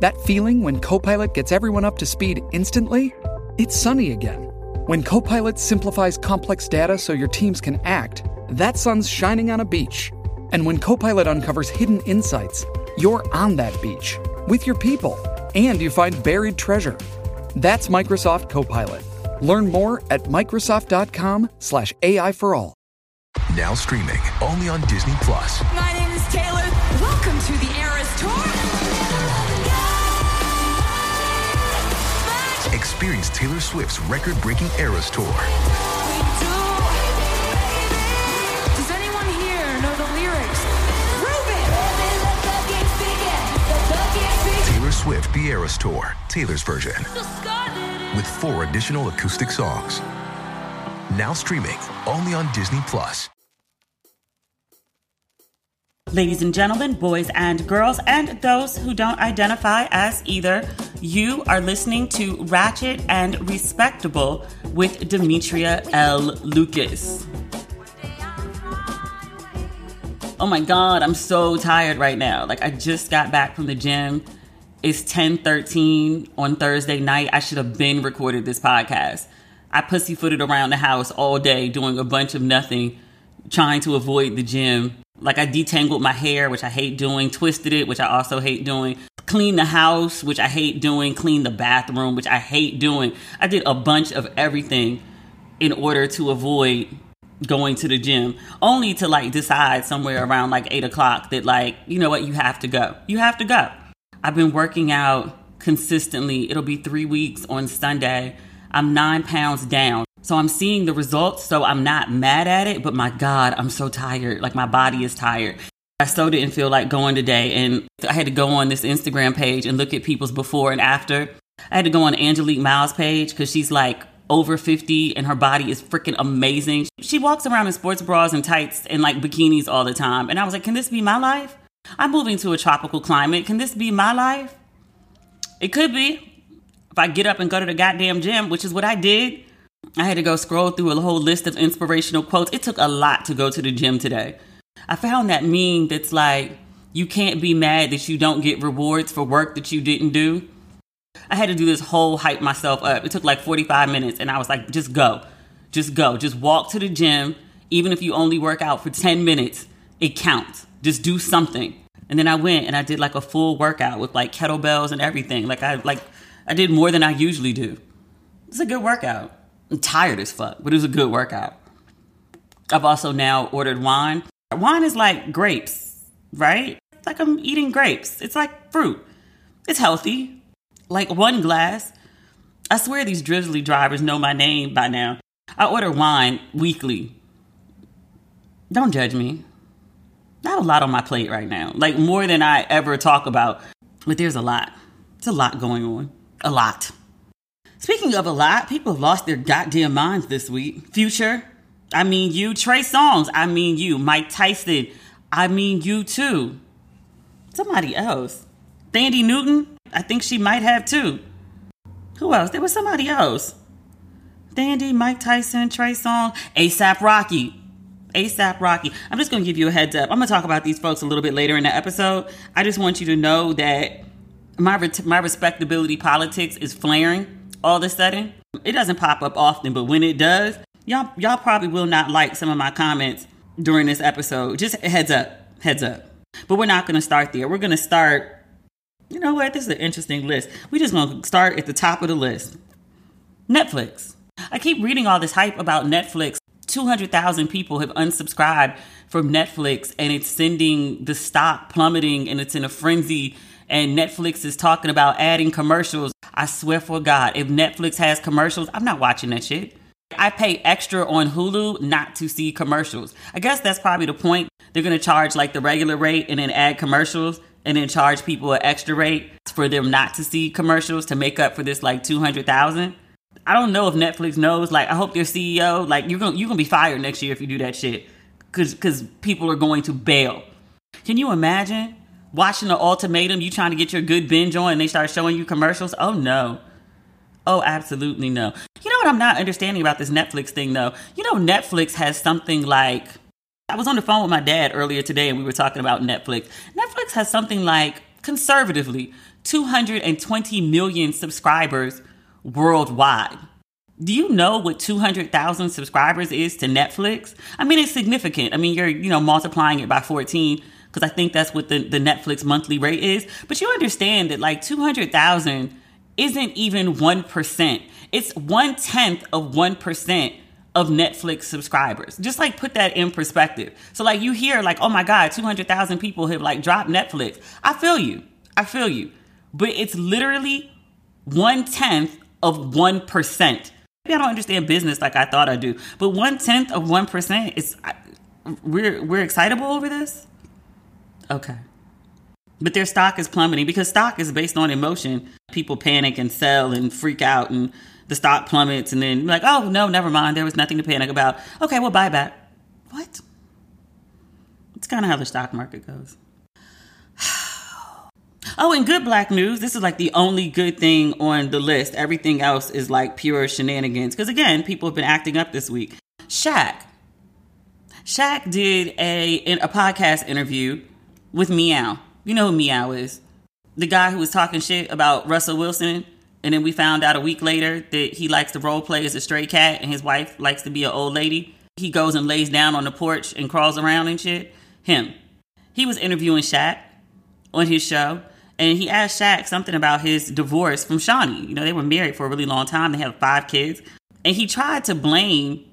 That feeling when Copilot gets everyone up to speed instantly? It's sunny again. When Copilot simplifies complex data so your teams can act, that sun's shining on a beach. And when Copilot uncovers hidden insights, you're on that beach with your people and you find buried treasure. That's Microsoft Copilot. Learn more at Microsoft.com/slash AI for all. Now streaming only on Disney Plus. My name is Taylor. Welcome to the Experience Taylor Swift's record-breaking Eras Tour. Does anyone here know the lyrics? Taylor Swift The Eras Tour, Taylor's version, with four additional acoustic songs. Now streaming only on Disney Plus. Ladies and gentlemen, boys and girls, and those who don't identify as either, you are listening to Ratchet and Respectable with Demetria L. Lucas. Oh my god, I'm so tired right now. Like I just got back from the gym. It's 10:13 on Thursday night. I should have been recorded this podcast. I pussyfooted around the house all day doing a bunch of nothing, trying to avoid the gym. Like I detangled my hair, which I hate doing, twisted it, which I also hate doing, cleaned the house, which I hate doing, cleaned the bathroom, which I hate doing. I did a bunch of everything in order to avoid going to the gym, only to like decide somewhere around like eight o'clock that like, you know what, you have to go. You have to go. I've been working out consistently. It'll be three weeks on Sunday. I'm nine pounds down. So I'm seeing the results. So I'm not mad at it, but my God, I'm so tired. Like my body is tired. I so didn't feel like going today. And I had to go on this Instagram page and look at people's before and after. I had to go on Angelique Miles' page because she's like over 50 and her body is freaking amazing. She walks around in sports bras and tights and like bikinis all the time. And I was like, can this be my life? I'm moving to a tropical climate. Can this be my life? It could be. If I get up and go to the goddamn gym, which is what I did, I had to go scroll through a whole list of inspirational quotes. It took a lot to go to the gym today. I found that meme that's like, you can't be mad that you don't get rewards for work that you didn't do. I had to do this whole hype myself up. It took like 45 minutes, and I was like, just go. Just go. Just walk to the gym. Even if you only work out for 10 minutes, it counts. Just do something. And then I went and I did like a full workout with like kettlebells and everything. Like I like I did more than I usually do. It's a good workout. Tired as fuck, but it was a good workout. I've also now ordered wine. Wine is like grapes, right? It's like I'm eating grapes. It's like fruit. It's healthy. Like one glass. I swear these Drizly drivers know my name by now. I order wine weekly. Don't judge me. Not a lot on my plate right now. Like more than I ever talk about. But there's a lot. It's a lot going on. A lot. Speaking of a lot, people have lost their goddamn minds this week. Future, I mean you. Trey Songz, I mean you. Mike Tyson, I mean you too. Somebody else. Thandie Newton, I think she might have too. Who else? There was somebody else. Thandie, Mike Tyson, Trey Songz, ASAP Rocky. ASAP Rocky. I'm just going to give you a heads up. I'm going to talk about these folks a little bit later in the episode. I just want you to know that my my respectability politics is flaring all of a sudden. It doesn't pop up often, but when it does, y'all y'all probably will not like some of my comments during this episode. Just heads up, heads up. But we're not going to start there. We're going to start. You know what? This is an interesting list. We're just going to start at the top of the list. Netflix. I keep reading all this hype about Netflix 200,000 people have unsubscribed from Netflix and it's sending the stock plummeting and it's in a frenzy. And Netflix is talking about adding commercials. I swear for God, if Netflix has commercials, I'm not watching that shit. I pay extra on Hulu not to see commercials. I guess that's probably the point. They're going to charge like the regular rate and then add commercials and then charge people an extra rate for them not to see commercials to make up for this like 200,000. I don't know if Netflix knows. Like, I hope their CEO, like, you're gonna you're gonna be fired next year if you do that shit, because because people are going to bail. Can you imagine watching the ultimatum? You trying to get your good binge on, and they start showing you commercials? Oh no. Oh, absolutely no. You know what I'm not understanding about this Netflix thing though? You know, Netflix has something like I was on the phone with my dad earlier today and we were talking about Netflix. Netflix has something like conservatively 220 million subscribers worldwide. Do you know what 200,000 subscribers is to Netflix? I mean, it's significant. I mean, you're, you know, multiplying it by 14 because I think that's what the, the Netflix monthly rate is. But you understand that like 200,000 isn't even 1%. It's one tenth of 1% of Netflix subscribers. Just like put that in perspective. So like you hear like, oh my God, 200,000 people have like dropped Netflix. I feel you. I feel you. But it's literally one tenth of 1%. Maybe I don't understand business like I thought I do, but one tenth of 1% is, we're, we're excitable over this? Okay. But their stock is plummeting because stock is based on emotion. People panic and sell and freak out and the stock plummets and then like, oh no, never mind. There was nothing to panic about. Okay, we'll buy back. What? It's kind of how the stock market goes. oh, and good black news. This is like the only good thing on the list. Everything else is like pure shenanigans. Because again, people have been acting up this week. Shaq. Shaq did a a podcast interview with Meow. You know who Meow is. The guy who was talking shit about Russell Wilson and then we found out a week later that he likes to role play as a stray cat and his wife likes to be an old lady. He goes and lays down on the porch and crawls around and shit. Him. He was interviewing Shaq on his show and he asked Shaq something about his divorce from Shaunie. You know, they were married for a really long time. They had five kids. And he tried to blame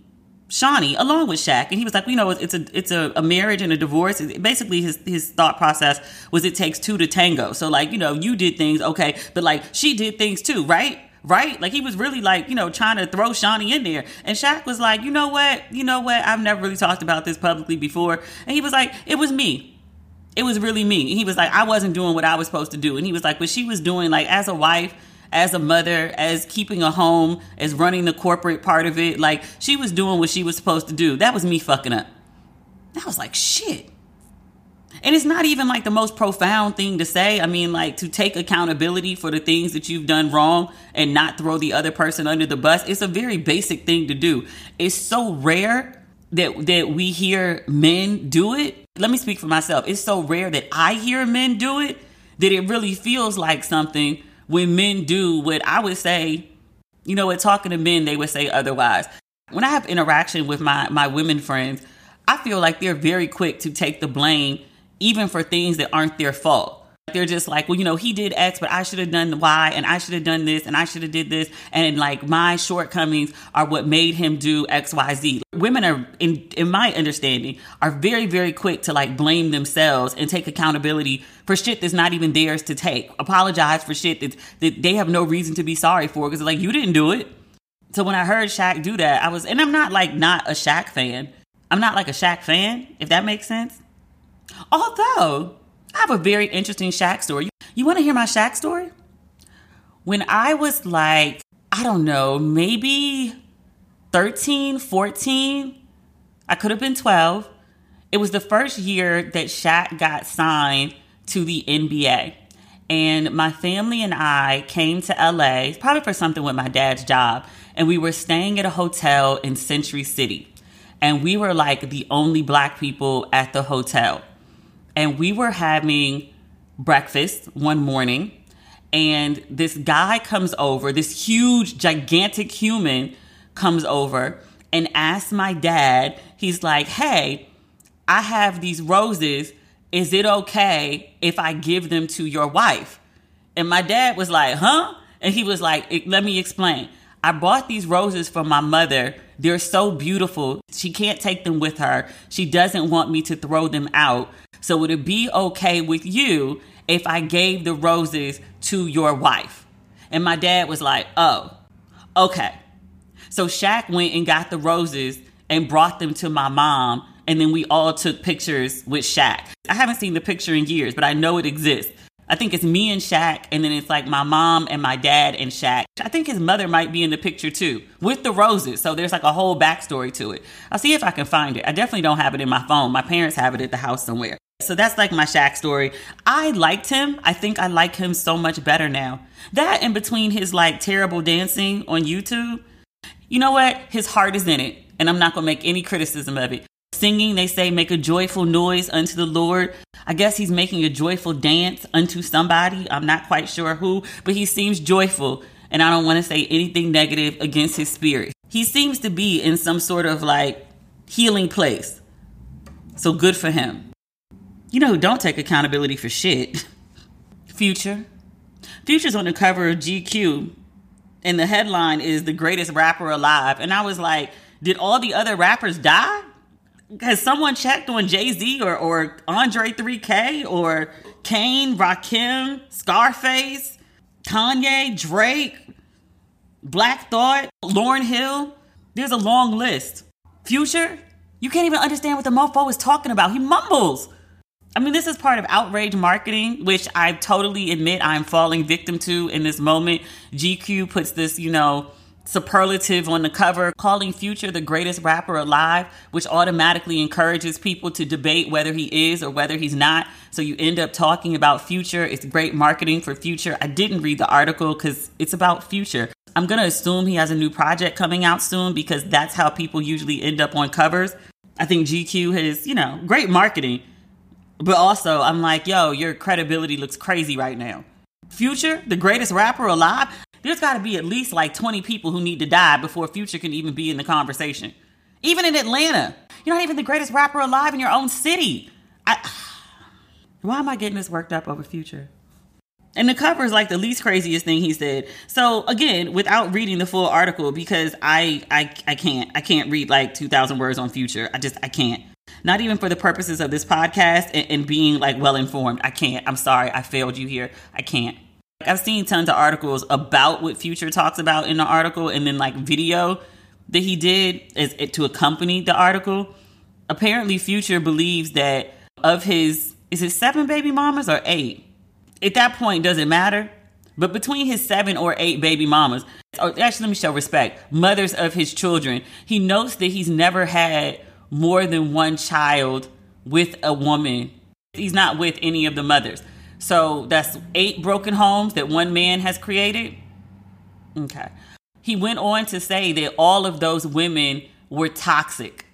Shaunie along with Shaq, and he was like, you know, it's a it's a, a marriage and a divorce. Basically, his his thought process was it takes two to tango. So like, you know, you did things okay, but like she did things too, right? Right? Like he was really like, you know, trying to throw Shaunie in there. And Shaq was like, you know what? You know what? I've never really talked about this publicly before. And he was like, it was me. It was really me. he was like, I wasn't doing what I was supposed to do. And he was like, but she was doing like as a wife as a mother, as keeping a home, as running the corporate part of it. Like she was doing what she was supposed to do. That was me fucking up. I was like, shit. And it's not even like the most profound thing to say. I mean, like to take accountability for the things that you've done wrong and not throw the other person under the bus. It's a very basic thing to do. It's so rare that that we hear men do it. Let me speak for myself. It's so rare that I hear men do it that it really feels like something when men do what I would say, you know, when talking to men, they would say otherwise. When I have interaction with my, my women friends, I feel like they're very quick to take the blame, even for things that aren't their fault. They're just like, well, you know, he did X, but I should have done Y, and I should have done this, and I should have did this, and like my shortcomings are what made him do X, Y, Z. Women are, in in my understanding, are very, very quick to like blame themselves and take accountability for shit that's not even theirs to take. Apologize for shit that that they have no reason to be sorry for because like you didn't do it. So when I heard Shaq do that, I was, and I'm not like not a Shaq fan. I'm not like a Shaq fan, if that makes sense. Although I have a very interesting Shaq story. You want to hear my Shaq story? When I was like, I don't know, maybe 13, 14, I could have been 12. It was the first year that Shaq got signed to the NBA. And my family and I came to LA, probably for something with my dad's job. And we were staying at a hotel in Century City. And we were like the only black people at the hotel and we were having breakfast one morning and this guy comes over this huge gigantic human comes over and asks my dad he's like hey i have these roses. Is it okay if i give them to your wife? And my dad was like huh? And he was like eh, let me explain. I bought these roses for my mother. They're so beautiful. She can't take them with her. She doesn't want me to throw them out so would it be okay with you if I gave the roses to your wife? And my dad was like, oh, okay. So Shaq went and got the roses and brought them to my mom. And then we all took pictures with Shaq. I haven't seen the picture in years, but I know it exists. I think it's me and Shaq, and then it's like my mom and my dad and Shaq. I think his mother might be in the picture too, with the roses. So there's like a whole backstory to it. I'll see if I can find it. I definitely don't have it in my phone. My parents have it at the house somewhere. So that's like my Shaq story. I liked him. I think I like him so much better now. That in between his like terrible dancing on YouTube, you know what? His heart is in it, and I'm not gonna make any criticism of it. Singing, they say, make a joyful noise unto the Lord. I guess he's making a joyful dance unto somebody. I'm not quite sure who, but he seems joyful. And I don't want to say anything negative against his spirit. He seems to be in some sort of like healing place. So good for him. You know who don't take accountability for shit? Future. Future's on the cover of GQ, and the headline is the greatest rapper alive. And I was like, did all the other rappers die? has someone checked on Jay Z or, or Andre 3K or Kane, Rakim, Scarface, Kanye, Drake, Black Thought, Lauryn Hill? There's a long list. Future, you can't even understand what the mofo is talking about. He mumbles. I mean, this is part of outrage marketing, which I totally admit I'm falling victim to in this moment. GQ puts this, you know, superlative on the cover, calling Future the greatest rapper alive, which automatically encourages people to debate whether he is or whether he's not. So you end up talking about Future. It's great marketing for Future. I didn't read the article because it's about Future. I'm going to assume he has a new project coming out soon because that's how people usually end up on covers. I think GQ has, you know, great marketing. But also, I'm like, yo, your credibility looks crazy right now. Future, the greatest rapper alive there's got to be at least like 20 people who need to die before Future can even be in the conversation. Even in Atlanta, you're not even the greatest rapper alive in your own city. I, why am I getting this worked up over Future? And the cover is like the least craziest thing he said. So again, without reading the full article, because I I I can't I can't read like two thousand words on Future. I just I can't. Not even for the purposes of this podcast and, and being like well informed. I can't. I'm sorry. I failed you here. I can't. I've seen tons of articles about what Future talks about in the article, and then like video that he did as to accompany the article. Apparently, Future believes that of his is it seven baby mamas or eight? At that point, does it matter? But between his seven or eight baby mamas, or actually, let me show respect, mothers of his children, he notes that he's never had more than one child with a woman. He's not with any of the mothers. So that's eight broken homes that one man has created. Okay. He went on to say that all of those women were toxic.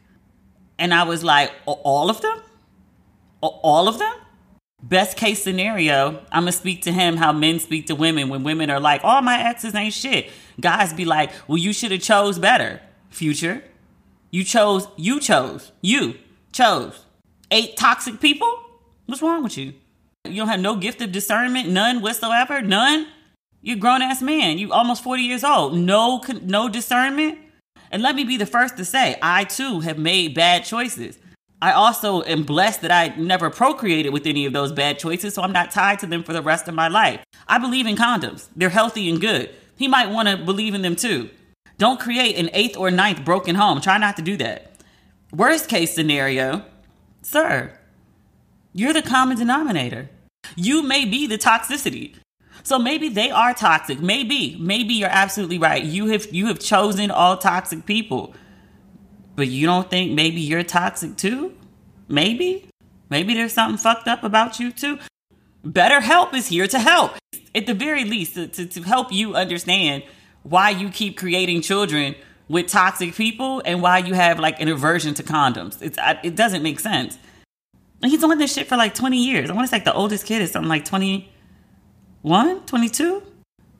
And I was like, all of them? All of them? Best case scenario, I'm gonna speak to him how men speak to women when women are like, "All oh, my exes ain't shit." Guys be like, "Well, you should have chose better." Future, you chose. You chose. You chose eight toxic people. What's wrong with you? You don't have no gift of discernment, none whatsoever, none. You're grown ass man. You almost 40 years old. No, no discernment. And let me be the first to say, I too have made bad choices. I also am blessed that I never procreated with any of those bad choices, so I'm not tied to them for the rest of my life. I believe in condoms. They're healthy and good. He might want to believe in them too. Don't create an eighth or ninth broken home. Try not to do that. Worst case scenario, sir, you're the common denominator. You may be the toxicity. So maybe they are toxic. Maybe, maybe you're absolutely right. You have you have chosen all toxic people. But you don't think maybe you're toxic too? Maybe? Maybe there's something fucked up about you too. BetterHelp is here to help. At the very least, to, to, to help you understand why you keep creating children with toxic people and why you have like an aversion to condoms. It's it doesn't make sense. And he's on this shit for like 20 years. I want to say like the oldest kid is something like 21, 22.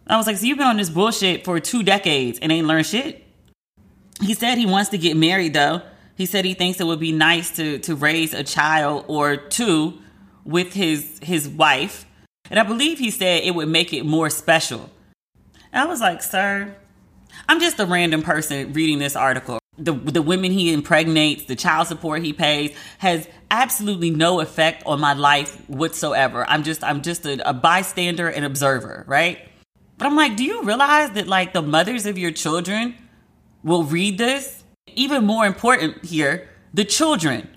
I was like, so you've been on this bullshit for two decades and ain't learned shit. He said he wants to get married though. He said he thinks it would be nice to to raise a child or two with his his wife. And I believe he said it would make it more special. And I was like, sir, I'm just a random person reading this article the the women he impregnates, the child support he pays has absolutely no effect on my life whatsoever. I'm just I'm just a, a bystander and observer, right? But I'm like, do you realize that like the mothers of your children will read this? Even more important here, the children.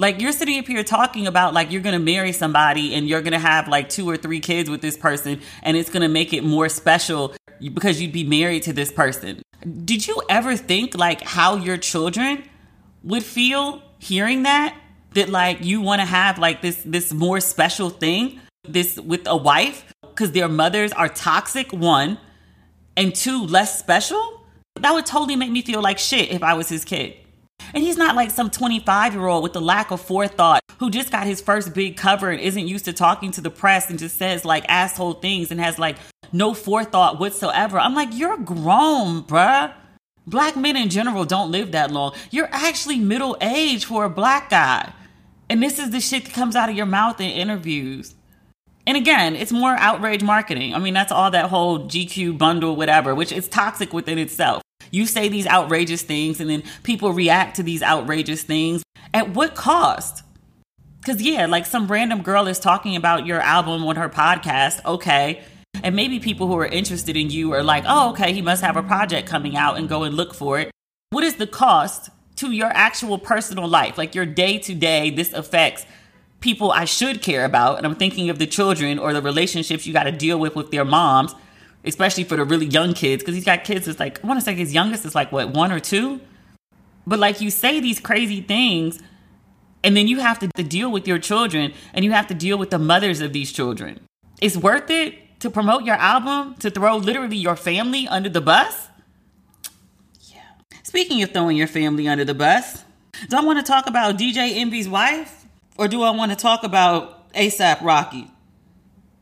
Like you're sitting up here talking about like you're gonna marry somebody and you're gonna have like two or three kids with this person and it's gonna make it more special because you'd be married to this person. Did you ever think like how your children would feel hearing that? That like you wanna have like this this more special thing, this with a wife, because their mothers are toxic, one, and two, less special? That would totally make me feel like shit if I was his kid. And he's not like some 25 year old with the lack of forethought who just got his first big cover and isn't used to talking to the press and just says like asshole things and has like no forethought whatsoever. I'm like, you're grown, bruh. Black men in general don't live that long. You're actually middle aged for a black guy. And this is the shit that comes out of your mouth in interviews. And again, it's more outrage marketing. I mean, that's all that whole GQ bundle, whatever, which is toxic within itself. You say these outrageous things and then people react to these outrageous things. At what cost? Because, yeah, like some random girl is talking about your album on her podcast. Okay. And maybe people who are interested in you are like, oh, okay, he must have a project coming out and go and look for it. What is the cost to your actual personal life? Like your day to day, this affects people I should care about. And I'm thinking of the children or the relationships you got to deal with with their moms especially for the really young kids, because he's got kids that's like, I want to say his youngest is like, what, one or two? But like you say these crazy things, and then you have to, to deal with your children and you have to deal with the mothers of these children. It's worth it to promote your album, to throw literally your family under the bus? Yeah. Speaking of throwing your family under the bus, do I want to talk about DJ Envy's wife? Or do I want to talk about ASAP Rocky?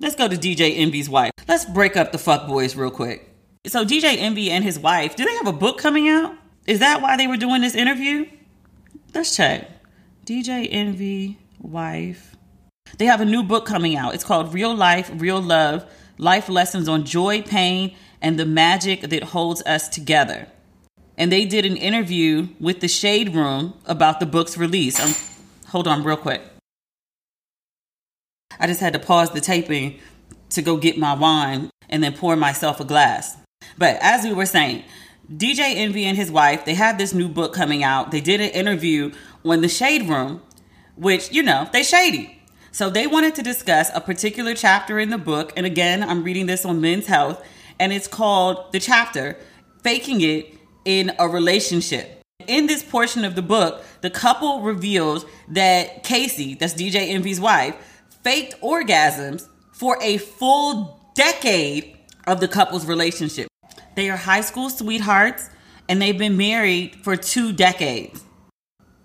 Let's go to DJ Envy's wife. Let's break up the fuck boys real quick. So DJ Envy and his wife, do they have a book coming out? Is that why they were doing this interview? Let's check. DJ Envy, wife. They have a new book coming out. It's called Real Life, Real Love Life Lessons on Joy, Pain, and the Magic That Holds Us Together. And they did an interview with the Shade Room about the book's release. Um, hold on, real quick. I just had to pause the taping to go get my wine and then pour myself a glass. But as we were saying, DJ Envy and his wife, they have this new book coming out. They did an interview on the Shade Room, which, you know, they shady. So they wanted to discuss a particular chapter in the book. And again, I'm reading this on Men's Health, and it's called the chapter Faking It in a Relationship. In this portion of the book, the couple reveals that Casey, that's DJ Envy's wife, faked orgasms for a full decade of the couple's relationship. They are high school sweethearts and they've been married for two decades.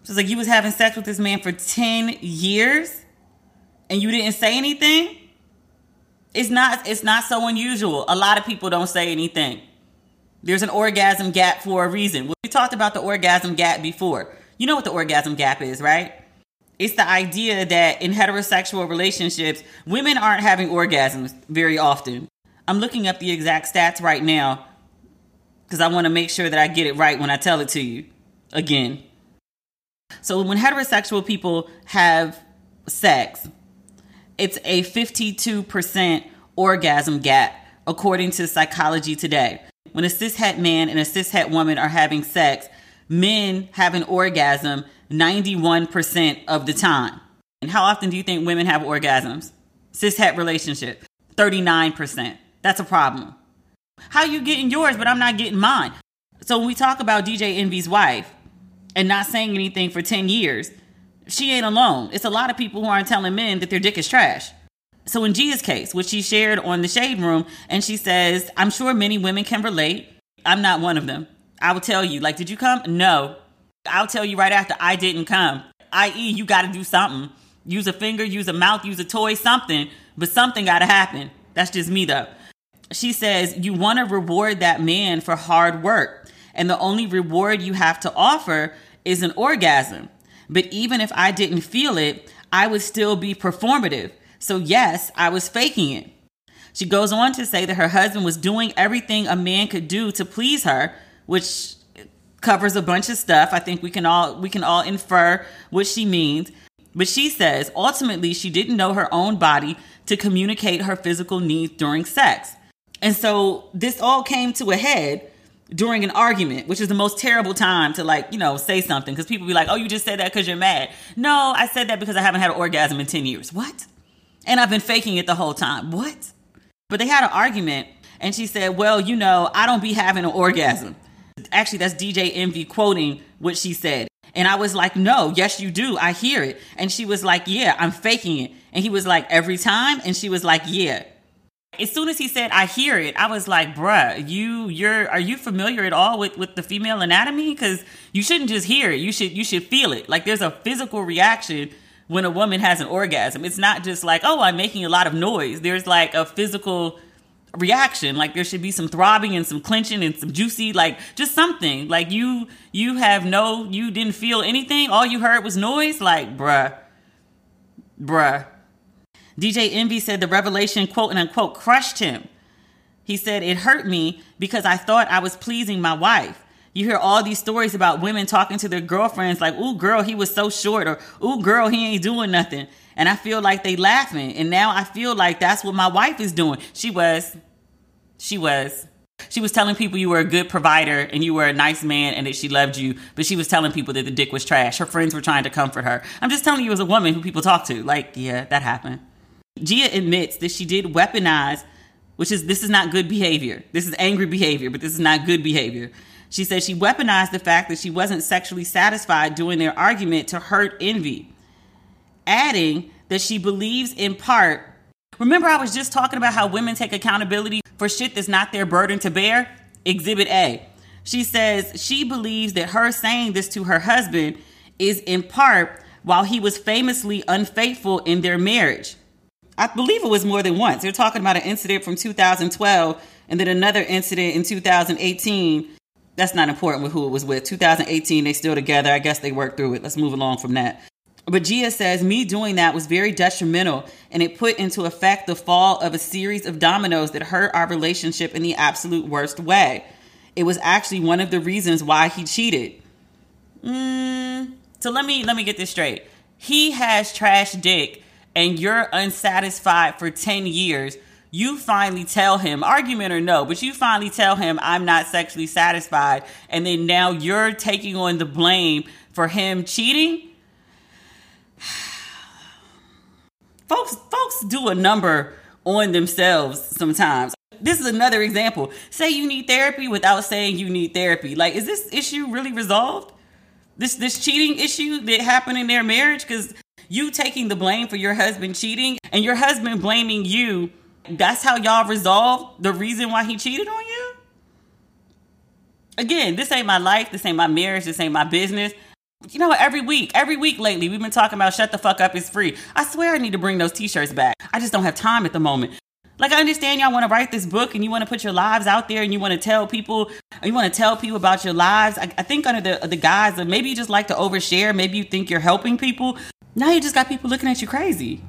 So it's like you was having sex with this man for 10 years and you didn't say anything? It's not it's not so unusual. A lot of people don't say anything. There's an orgasm gap for a reason. We talked about the orgasm gap before. You know what the orgasm gap is, right? It's the idea that in heterosexual relationships, women aren't having orgasms very often. I'm looking up the exact stats right now because I want to make sure that I get it right when I tell it to you again. So, when heterosexual people have sex, it's a 52% orgasm gap, according to Psychology Today. When a cishet man and a cishet woman are having sex, men have an orgasm 91% of the time. And how often do you think women have orgasms? Cis het relationship, 39%. That's a problem. How you getting yours, but I'm not getting mine? So when we talk about DJ Envy's wife and not saying anything for 10 years, she ain't alone. It's a lot of people who aren't telling men that their dick is trash. So in Gia's case, which she shared on the Shade Room, and she says, I'm sure many women can relate. I'm not one of them. I will tell you, like, did you come? No. I'll tell you right after I didn't come. I.e., you got to do something. Use a finger, use a mouth, use a toy, something, but something got to happen. That's just me though. She says, You want to reward that man for hard work, and the only reward you have to offer is an orgasm. But even if I didn't feel it, I would still be performative. So, yes, I was faking it. She goes on to say that her husband was doing everything a man could do to please her, which covers a bunch of stuff. I think we can all we can all infer what she means. But she says ultimately she didn't know her own body to communicate her physical needs during sex. And so this all came to a head during an argument, which is the most terrible time to like, you know, say something because people be like, oh, you just said that because you're mad. No, I said that because I haven't had an orgasm in 10 years. What? And I've been faking it the whole time. What? But they had an argument and she said, well, you know, I don't be having an orgasm. Actually, that's DJ Envy quoting what she said. And I was like, no, yes, you do. I hear it. And she was like, yeah, I'm faking it. And he was like, every time? And she was like, yeah. As soon as he said, I hear it, I was like, bruh, you, you're, are you familiar at all with, with the female anatomy? Cause you shouldn't just hear it. You should, you should feel it. Like there's a physical reaction when a woman has an orgasm. It's not just like, oh, I'm making a lot of noise. There's like a physical reaction. Like there should be some throbbing and some clenching and some juicy, like just something. Like you, you have no, you didn't feel anything. All you heard was noise. Like, bruh, bruh DJ Envy said the revelation, quote and unquote, crushed him. He said, It hurt me because I thought I was pleasing my wife. You hear all these stories about women talking to their girlfriends like, ooh, girl, he was so short, or ooh, girl, he ain't doing nothing. And I feel like they laughing. And now I feel like that's what my wife is doing. She was. She was. She was telling people you were a good provider and you were a nice man and that she loved you, but she was telling people that the dick was trash. Her friends were trying to comfort her. I'm just telling you as a woman who people talk to. Like, yeah, that happened. Gia admits that she did weaponize, which is this is not good behavior. This is angry behavior, but this is not good behavior. She says she weaponized the fact that she wasn't sexually satisfied during their argument to hurt envy, adding that she believes in part. Remember, I was just talking about how women take accountability for shit that's not their burden to bear? Exhibit A. She says she believes that her saying this to her husband is in part while he was famously unfaithful in their marriage. I believe it was more than once. They're talking about an incident from 2012 and then another incident in 2018. That's not important with who it was with. 2018, they still together. I guess they worked through it. Let's move along from that. But Gia says, me doing that was very detrimental and it put into effect the fall of a series of dominoes that hurt our relationship in the absolute worst way. It was actually one of the reasons why he cheated. Mm, so let me let me get this straight. He has trash dick and you're unsatisfied for 10 years, you finally tell him, argument or no, but you finally tell him, I'm not sexually satisfied. And then now you're taking on the blame for him cheating. folks, folks do a number on themselves sometimes. This is another example. Say you need therapy without saying you need therapy. Like, is this issue really resolved? This this cheating issue that happened in their marriage? Because you taking the blame for your husband cheating and your husband blaming you, that's how y'all resolve the reason why he cheated on you? Again, this ain't my life, this ain't my marriage, this ain't my business. You know, every week, every week lately, we've been talking about shut the fuck up is free. I swear I need to bring those t-shirts back. I just don't have time at the moment. Like I understand y'all want to write this book and you want to put your lives out there and you want to tell people you want to tell people about your lives. I, I think under the the guise of maybe you just like to overshare, maybe you think you're helping people, now you just got people looking at you crazy.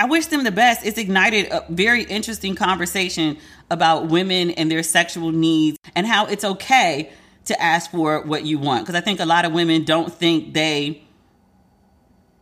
I wish them the best. It's ignited a very interesting conversation about women and their sexual needs and how it's okay to ask for what you want. Because I think a lot of women don't think they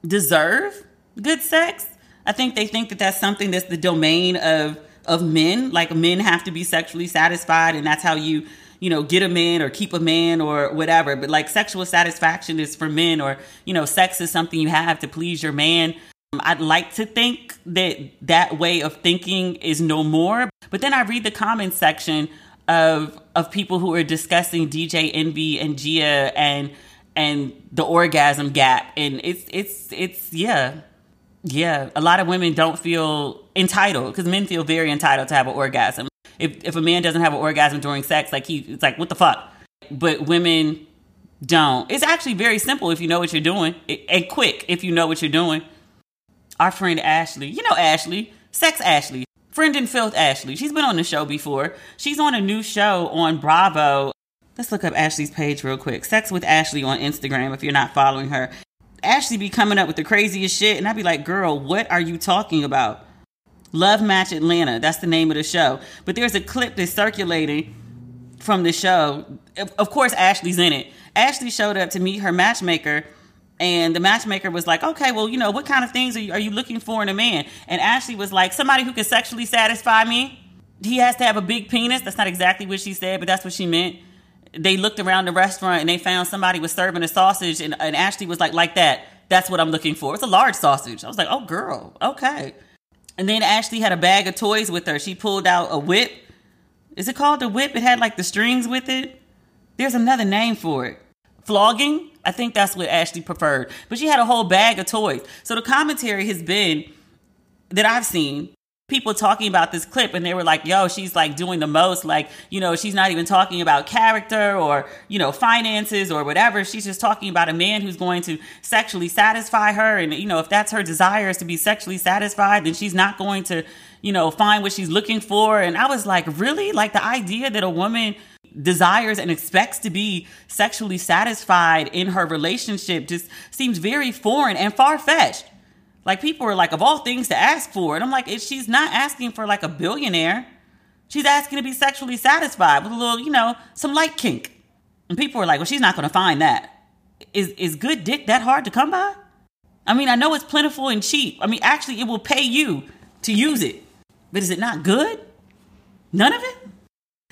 deserve good sex. I think they think that that's something that's the domain of of men. Like men have to be sexually satisfied, and that's how you you know, get a man or keep a man or whatever. But like sexual satisfaction is for men or, you know, sex is something you have to please your man. Um, I'd like to think that that way of thinking is no more. But then I read the comments section of of people who are discussing DJ Envy and Gia and and the orgasm gap and it's it's it's yeah yeah a lot of women don't feel entitled because men feel very entitled to have an orgasm if if a man doesn't have an orgasm during sex, like he, it's like what the fuck. But women don't. It's actually very simple if you know what you're doing, and quick if you know what you're doing. Our friend Ashley, you know Ashley, Sex Ashley, friend and filth Ashley. She's been on the show before. She's on a new show on Bravo. Let's look up Ashley's page real quick. Sex with Ashley on Instagram if you're not following her. Ashley be coming up with the craziest shit, and I'd be like, girl, what are you talking about? Love Match Atlanta. That's the name of the show. But there's a clip that's circulating from the show. Of course, Ashley's in it. Ashley showed up to meet her matchmaker, and the matchmaker was like, "Okay, well, you know, what kind of things are you, are you looking for in a man?" And Ashley was like, "Somebody who can sexually satisfy me." he has to have a big penis. That's not exactly what she said, but that's what she meant. They looked around the restaurant and they found somebody was serving a sausage, and, and Ashley was like, like that. That's what I'm looking for. It's a large sausage. I was like, oh, girl, okay. And then Ashley had a bag of toys with her. She pulled out a whip. Is it called a whip? It had like the strings with it. There's another name for it. Flogging? I think that's what Ashley preferred. But she had a whole bag of toys. So the commentary has been that I've seen people talking about this clip and they were like, yo, she's like doing the most. Like, you know, she's not even talking about character or, you know, finances or whatever. She's just talking about a man who's going to sexually satisfy her. And, you know, if that's her desire is to be sexually satisfied, then she's not going to, you know, find what she's looking for. And I was like, really? Like the idea that a woman desires and expects to be sexually satisfied in her relationship just seems very foreign and far fetched. Like people are like, of all things to ask for. And I'm like, if she's not asking for like a billionaire. She's asking to be sexually satisfied with a little, you know, some light kink. And people are like, well, she's not going to find that. Is is good dick that hard to come by? I mean, I know it's plentiful and cheap. I mean, actually, it will pay you to use it. But is it not good? None of it?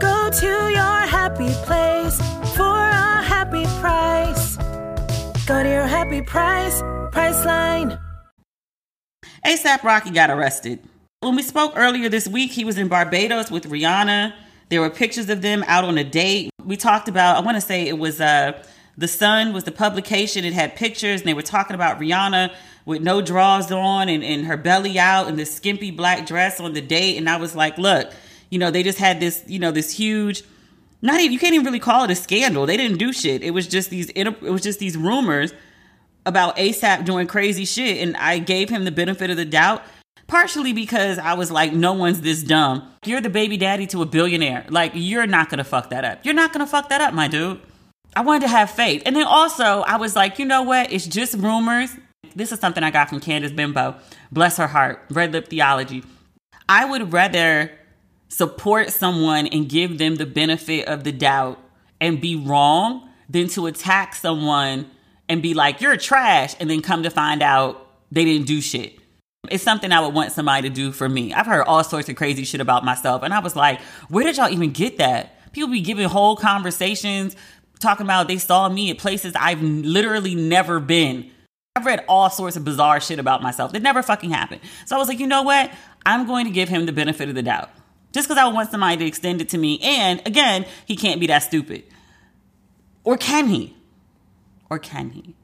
Go to your happy place for a happy price. Go to your happy price, Priceline. ASAP Rocky got arrested. When we spoke earlier this week, he was in Barbados with Rihanna. There were pictures of them out on a date. We talked about, I want to say it was uh, The Sun was the publication. It had pictures, and they were talking about Rihanna with no drawers on and, and her belly out and this skimpy black dress on the date. And I was like, look, you know, they just had this, you know, this huge, not even, you can't even really call it a scandal. They didn't do shit. It was just these, it was just these rumors about ASAP doing crazy shit. And I gave him the benefit of the doubt, partially because I was like, no one's this dumb. You're the baby daddy to a billionaire. Like, you're not gonna fuck that up. You're not gonna fuck that up, my dude. I wanted to have faith. And then also, I was like, you know what? It's just rumors. This is something I got from Candice Benbow. Bless her heart. Red Lip Theology. I would rather support someone and give them the benefit of the doubt and be wrong than to attack someone and be like, you're trash, and then come to find out they didn't do shit. It's something I would want somebody to do for me. I've heard all sorts of crazy shit about myself, and I was like, where did y'all even get that? People be giving whole conversations talking about they saw me at places I've literally never been. I've read all sorts of bizarre shit about myself that never fucking happened. So I was like, you know what? I'm going to give him the benefit of the doubt. Just because I want somebody to extend it to me. And again, he can't be that stupid. Or can he? or can he?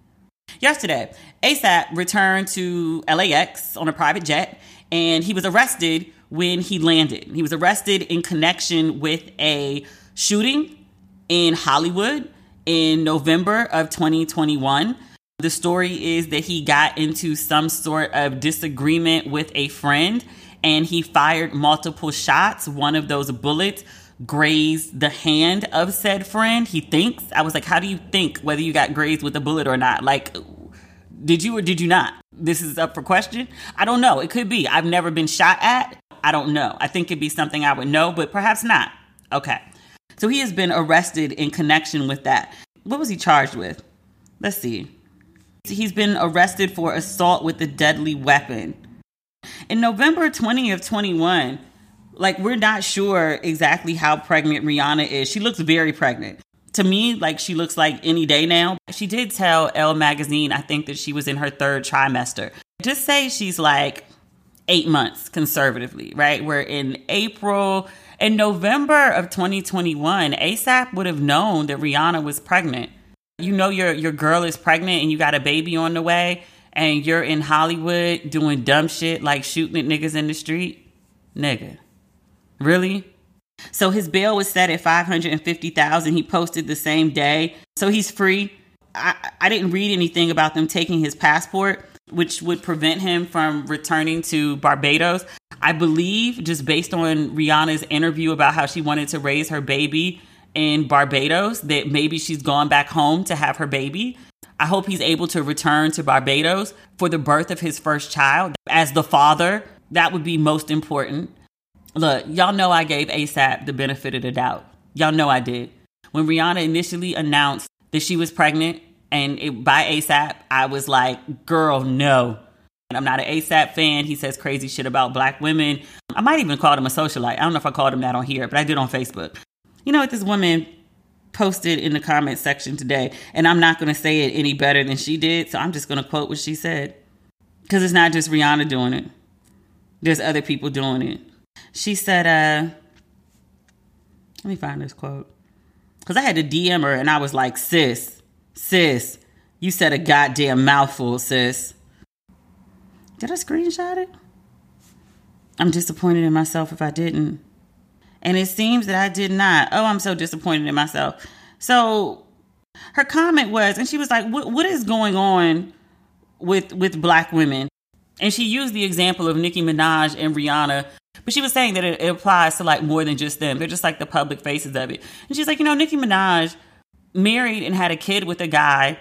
Yesterday, ASAP returned to LAX on a private jet and he was arrested when he landed. He was arrested in connection with a shooting in Hollywood in November of 2021. The story is that he got into some sort of disagreement with a friend and he fired multiple shots. One of those bullets grazed the hand of said friend. He thinks. I was like, how do you think whether you got grazed with a bullet or not? Like, did you or did you not? This is up for question. I don't know. It could be. I've never been shot at. I don't know. I think it'd be something I would know, but perhaps not. Okay. So he has been arrested in connection with that. What was he charged with? Let's see. He's been arrested for assault with a deadly weapon. In November 20 of 21, like we're not sure exactly how pregnant Rihanna is. She looks very pregnant. To me, like she looks like any day now. She did tell Elle magazine, I think that she was in her third trimester. Just say she's like eight months conservatively, right? We're in April. In November of 2021, ASAP would have known that Rihanna was pregnant. You know your your girl is pregnant and you got a baby on the way and you're in Hollywood doing dumb shit like shooting at niggas in the street. Nigga. Really? So his bail was set at 550,000. He posted the same day. So he's free. I, I didn't read anything about them taking his passport, which would prevent him from returning to Barbados. I believe, just based on Rihanna's interview about how she wanted to raise her baby in Barbados that maybe she's gone back home to have her baby. I hope he's able to return to Barbados for the birth of his first child. As the father, that would be most important. Look, y'all know I gave ASAP the benefit of the doubt. Y'all know I did. When Rihanna initially announced that she was pregnant and it, by ASAP, I was like, girl, no. And I'm not an ASAP fan. He says crazy shit about black women. I might even call him a socialite. I don't know if I called him that on here, but I did on Facebook. You know what this woman posted in the comment section today, and I'm not going to say it any better than she did, so I'm just going to quote what she said. Because it's not just Rihanna doing it, there's other people doing it. She said, uh, let me find this quote. Because I had to DM her, and I was like, sis, sis, you said a goddamn mouthful, sis. Did I screenshot it? I'm disappointed in myself if I didn't. And it seems that I did not. Oh, I'm so disappointed in myself. So her comment was, and she was like, what, what is going on with with black women? And she used the example of Nicki Minaj and Rihanna, but she was saying that it, it applies to like more than just them. They're just like the public faces of it. And she's like, you know, Nicki Minaj married and had a kid with a guy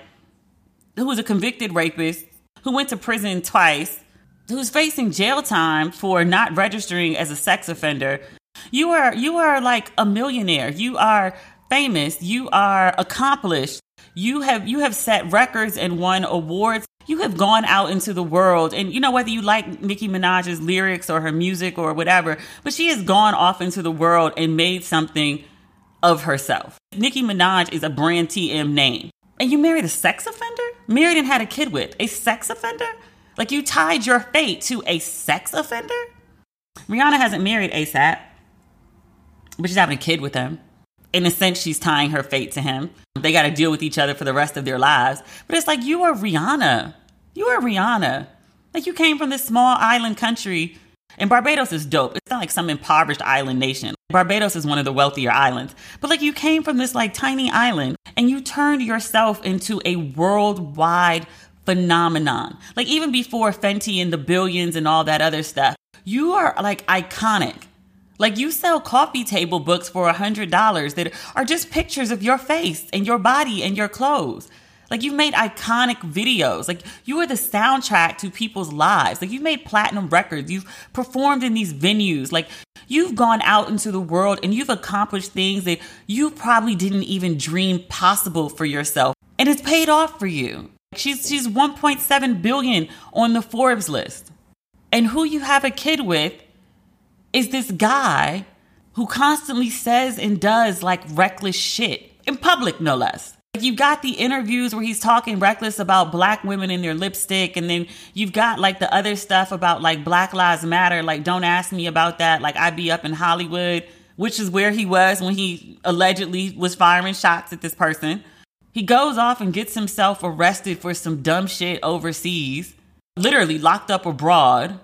who was a convicted rapist who went to prison twice who's facing jail time for not registering as a sex offender you are you are like a millionaire. You are famous. You are accomplished. You have you have set records and won awards. You have gone out into the world. And you know whether you like Nicki Minaj's lyrics or her music or whatever but she has gone off into the world and made something of herself. Nicki Minaj is a brand TM name. And you married a sex offender? Married and had a kid with a sex offender? Like you tied your fate to a sex offender? Rihanna hasn't married A$AP, but she's having a kid with him. In a sense, she's tying her fate to him. They got to deal with each other for the rest of their lives. But it's like, you are Rihanna. You are Rihanna. Like, you came from this small island country. And Barbados is dope. It's not like some impoverished island nation. Barbados is one of the wealthier islands. But like, you came from this like tiny island and you turned yourself into a worldwide phenomenon. Like even before Fenty and the billions and all that other stuff, you are like iconic. Like you sell coffee table books for a hundred dollars that are just pictures of your face and your body and your clothes. Like you've made iconic videos. Like you are the soundtrack to people's lives. Like you've made platinum records. You've performed in these venues. Like you've gone out into the world and you've accomplished things that you probably didn't even dream possible for yourself. And it's paid off for you. She's she's 1.7 billion on the Forbes list. And who you have a kid with is this guy who constantly says and does like reckless shit in public no less. Like you've got the interviews where he's talking reckless about black women in their lipstick and then you've got like the other stuff about like Black Lives Matter like don't ask me about that like I'd be up in Hollywood which is where he was when he allegedly was firing shots at this person. He goes off and gets himself arrested for some dumb shit overseas, literally locked up abroad.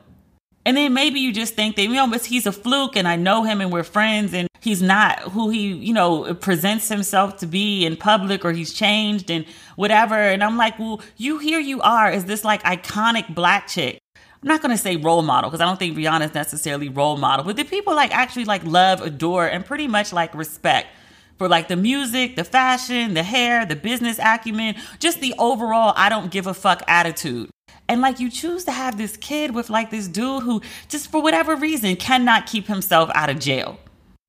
And then maybe you just think that, you know, he's a fluke and I know him and we're friends and he's not who he, you know, presents himself to be in public or he's changed and whatever. And I'm like, well, you here you are is this like iconic black chick. I'm not going to say role model because I don't think Rihanna is necessarily role model, but the people like actually like love, adore, and pretty much like respect for like the music, the fashion, the hair, the business acumen, just the overall I don't give a fuck attitude. And like you choose to have this kid with like this dude who just for whatever reason cannot keep himself out of jail.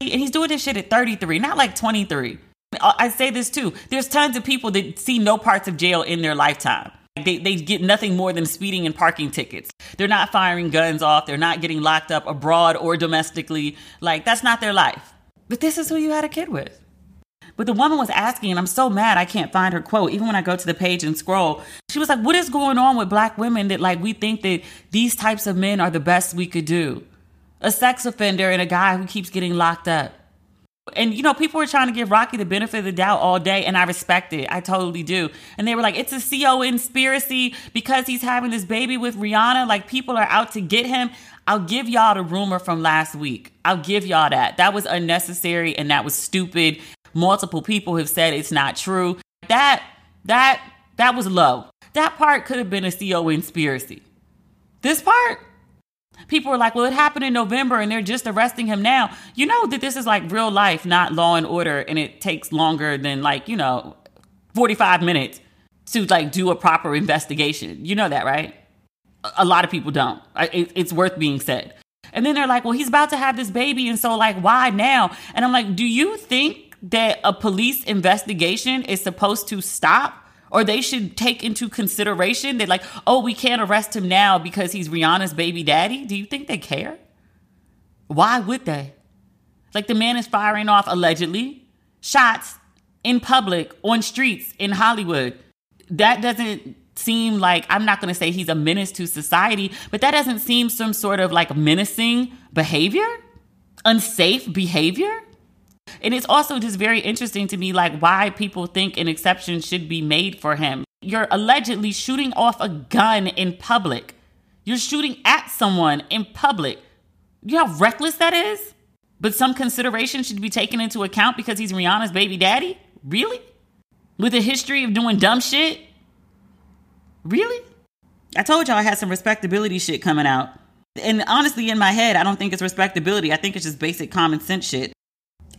And he's doing this shit at 33, not like 23. I say this too. There's tons of people that see no parts of jail in their lifetime. They, they get nothing more than speeding and parking tickets. They're not firing guns off. They're not getting locked up abroad or domestically. Like, that's not their life. But this is who you had a kid with. But the woman was asking, and I'm so mad I can't find her quote. Even when I go to the page and scroll, she was like, What is going on with black women that like we think that these types of men are the best we could do? A sex offender and a guy who keeps getting locked up. And you know, people were trying to give Rocky the benefit of the doubt all day, and I respect it. I totally do. And they were like, it's a CO conspiracy because he's having this baby with Rihanna. Like people are out to get him. I'll give y'all the rumor from last week. I'll give y'all that. That was unnecessary and that was stupid multiple people have said it's not true. That that that was low. That part could have been a CO conspiracy. This part, People are like, well, it happened in November and they're just arresting him now. You know that this is like real life, not law and order, and it takes longer than like, you know, 45 minutes to like do a proper investigation. You know that, right? A lot of people don't. It's worth being said. And then they're like, well, he's about to have this baby. And so, like, why now? And I'm like, do you think that a police investigation is supposed to stop? Or they should take into consideration that, like, oh, we can't arrest him now because he's Rihanna's baby daddy? Do you think they care? Why would they? Like, the man is firing off allegedly shots in public on streets in Hollywood. That doesn't seem like I'm not going to say he's a menace to society, but that doesn't seem some sort of like menacing behavior, unsafe behavior. And it's also just very interesting to me like why people think an exception should be made for him. You're allegedly shooting off a gun in public. You're shooting at someone in public. You know how reckless that is? But some consideration should be taken into account because he's Rihanna's baby daddy? Really? With a history of doing dumb shit? Really? I told y'all I had some respectability shit coming out. And honestly, in my head, I don't think it's respectability. I think it's just basic common sense shit.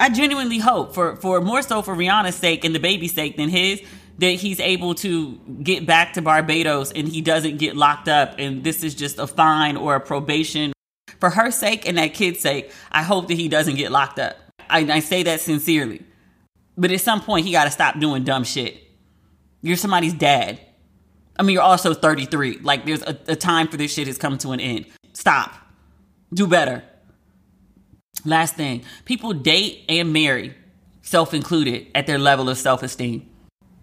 I genuinely hope for, for more so for Rihanna's sake and the baby's sake than his, that he's able to get back to Barbados and he doesn't get locked up and this is just a fine or a probation. For her sake and that kid's sake, I hope that he doesn't get locked up. I, I say that sincerely. But at some point, he got to stop doing dumb shit. You're somebody's dad. I mean, you're also 33. Like, there's a, a time for this shit has come to an end. Stop. Do better. Last thing people date and marry, self included, at their level of self esteem.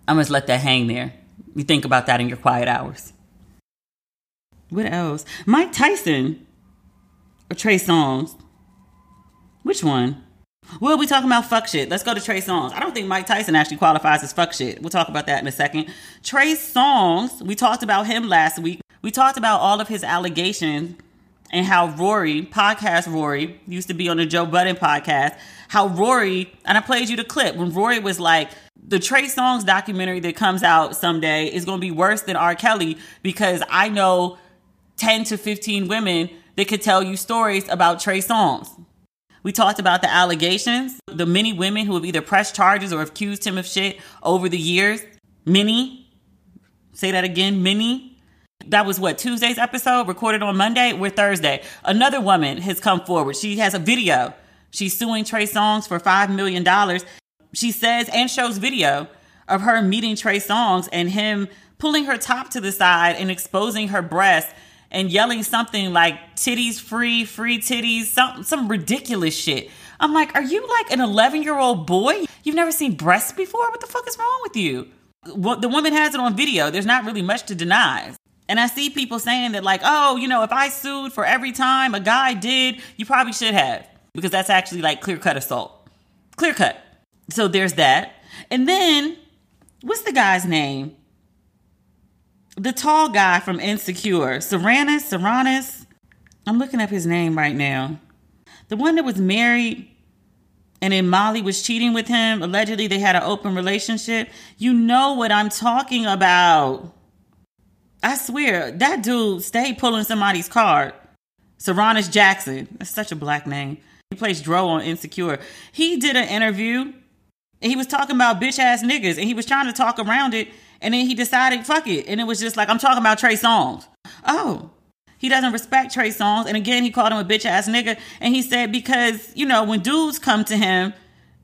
I'm just let that hang there. You think about that in your quiet hours. What else? Mike Tyson or Trey Songz. Which one? We'll be talking about fuck shit. Let's go to Trey Songz. I don't think Mike Tyson actually qualifies as fuck shit. We'll talk about that in a second. Trey Songz, we talked about him last week. We talked about all of his allegations and how Rory, podcast Rory, used to be on the Joe Budden podcast, how Rory, and I played you the clip when Rory was like, the Trey Songz documentary that comes out someday is going to be worse than R. Kelly because I know 10 to 15 women that could tell you stories about Trey Songz. We talked about the allegations, the many women who have either pressed charges or accused him of shit over the years. Many, say that again, many. That was what, Tuesday's episode, recorded on Monday? We're Thursday. Another woman has come forward. She has a video. She's suing Trey Songz for $5 million. She says and shows video of her meeting Trey Songz and him pulling her top to the side and exposing her breast and yelling something like titties free, free titties, some some ridiculous shit. I'm like, are you like an 11 year old boy? You've never seen breasts before? What the fuck is wrong with you? Well, the woman has it on video. There's not really much to deny. And I see people saying that, like, oh, you know, if I sued for every time a guy did, you probably should have. Because that's actually like clear cut assault. Clear cut. So there's that. And then, what's the guy's name? the tall guy from Insecure, Sarunas, Sarunas. I'm looking up his name right now. The one that was married and then Molly was cheating with him. Allegedly, they had an open relationship. You know what I'm talking about. I swear, that dude stayed pulling somebody's card. Sarunas Jackson. That's such a black name. He plays Dro on Insecure. He did an interview and he was talking about bitch ass niggas and he was trying to talk around it and then he decided, fuck it. And it was just like, I'm talking about Trey Songz. Oh, he doesn't respect Trey Songz. And again, he called him a bitch ass nigga. And he said, because, you know, when dudes come to him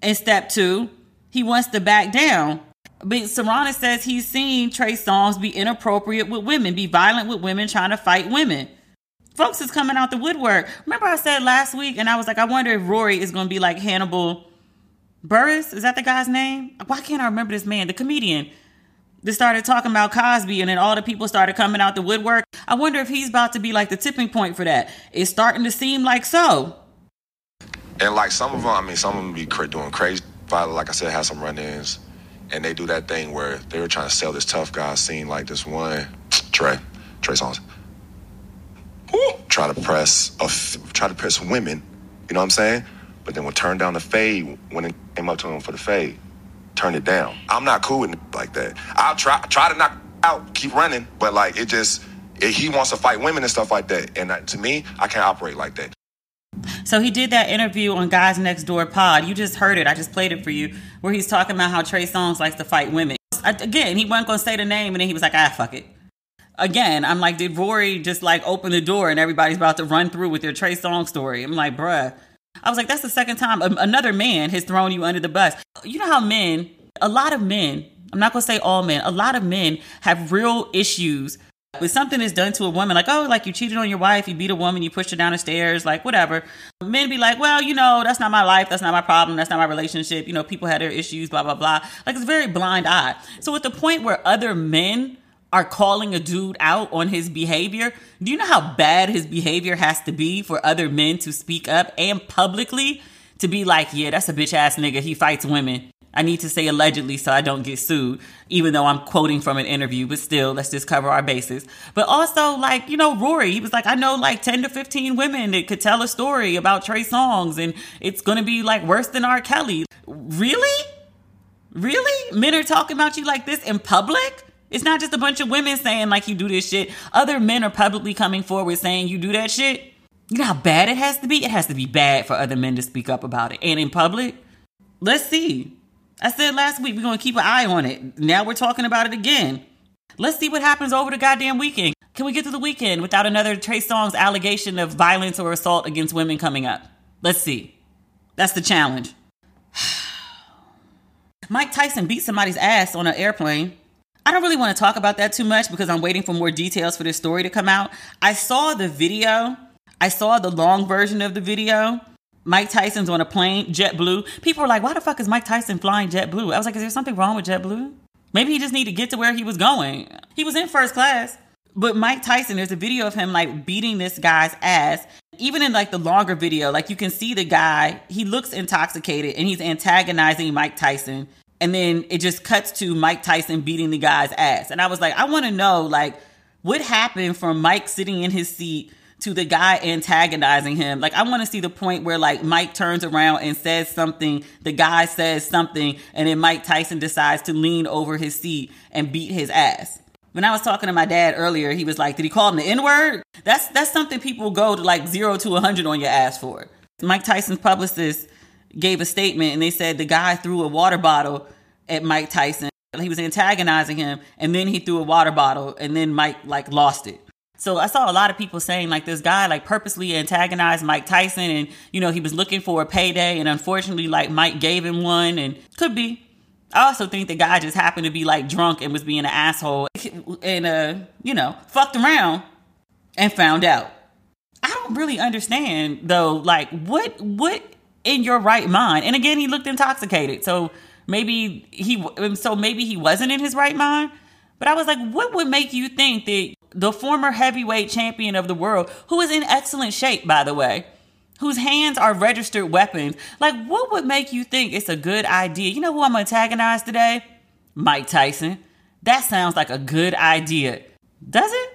in step two, he wants to back down. But Sarunas says he's seen Trey Songz be inappropriate with women, be violent with women, trying to fight women. Folks is coming out the woodwork. Remember I said last week, and I was like, I wonder if Rory is going to be like Hannibal Buress. Is that the guy's name? Why can't I remember this man? The comedian they started talking about Cosby and then all the people started coming out the woodwork. I wonder if he's about to be like the tipping point for that. It's starting to seem like so. And like some of them, I mean, some of them be doing crazy. Like I said, has some run-ins, and they do that thing where they were trying to sell this tough guy scene, like this one Trey, Trey Songz. Try to press, uh, try to press women. You know what I'm saying? But then would turn down the fade when it came up to him for the fade turn it down. I'm not cool with like that. I'll try try to knock out, keep running, but like it just he wants to fight women and stuff like that. And to me, I can't operate like that. So he did that interview on Guys Next Door Pod. You just heard it. I just played it for you, where he's talking about how Trey Songz likes to fight women. Again, he wasn't gonna say the name, and then he was like, "Ah, fuck it." Again, I'm like, did Rory just like open the door and everybody's about to run through with their Trey Songz story? I'm like, bruh. I was like, that's the second time another man has thrown you under the bus. You know how men, a lot of men, I'm not gonna say all men, a lot of men have real issues with something is done to a woman, like, oh, like you cheated on your wife, you beat a woman, you pushed her down the stairs, like whatever. Men be like, well, you know, that's not my life, that's not my problem, that's not my relationship. You know, people had their issues, blah, blah, blah. Like it's very blind eye. So at the point where other men are calling a dude out on his behavior, do you know how bad his behavior has to be for other men to speak up and publicly to be like, yeah, that's a bitch ass nigga, he fights women. I need to say allegedly so I don't get sued, even though I'm quoting from an interview, but still, let's just cover our bases. But also, like, you know, Rory, he was like, I know like 10 to 15 women that could tell a story about Trey Songz, and it's gonna be like worse than R. Kelly. Really? Really? Men are talking about you like this in public? It's not just a bunch of women saying like you do this shit. Other men are publicly coming forward saying you do that shit. You know how bad it has to be? It has to be bad for other men to speak up about it. And in public, let's see. I said last week we're going to keep an eye on it. Now we're talking about it again. Let's see what happens over the goddamn weekend. Can we get to the weekend without another Trey Songz allegation of violence or assault against women coming up? Let's see. That's the challenge. Mike Tyson beat somebody's ass on an airplane. I don't really want to talk about that too much because I'm waiting for more details for this story to come out. I saw the video. I saw the long version of the video Mike Tyson's on a plane, JetBlue. People were like, why the fuck is Mike Tyson flying JetBlue? I was like, is there something wrong with JetBlue? Maybe he just needed to get to where he was going. He was in first class. But Mike Tyson, there's a video of him like beating this guy's ass. Even in like the longer video, like you can see the guy, he looks intoxicated and he's antagonizing Mike Tyson. And then it just cuts to Mike Tyson beating the guy's ass. And I was like, I want to know like what happened from Mike sitting in his seat to the guy antagonizing him. Like I want to see the point where like Mike turns around and says something, the guy says something, and then Mike Tyson decides to lean over his seat and beat his ass. When I was talking to my dad earlier, he was like, "Did he call him the N word?" That's that's something people go to like zero to a hundred on your ass for. Mike Tyson's publicist gave a statement, and they said the guy threw a water bottle at Mike Tyson. He was antagonizing him, and then he threw a water bottle, and then Mike like lost it. So I saw a lot of people saying like this guy like purposely antagonized Mike Tyson and you know he was looking for a payday and unfortunately like Mike gave him one and could be. I also think the guy just happened to be like drunk and was being an asshole and uh you know fucked around and found out. I don't really understand though like what what in your right mind and again he looked intoxicated so maybe he so maybe he wasn't in his right mind but I was like what would make you think that the former heavyweight champion of the world, who is in excellent shape, by the way, whose hands are registered weapons. Like, what would make you think it's a good idea? You know who I'm gonna antagonize today? Mike Tyson. That sounds like a good idea. Does it?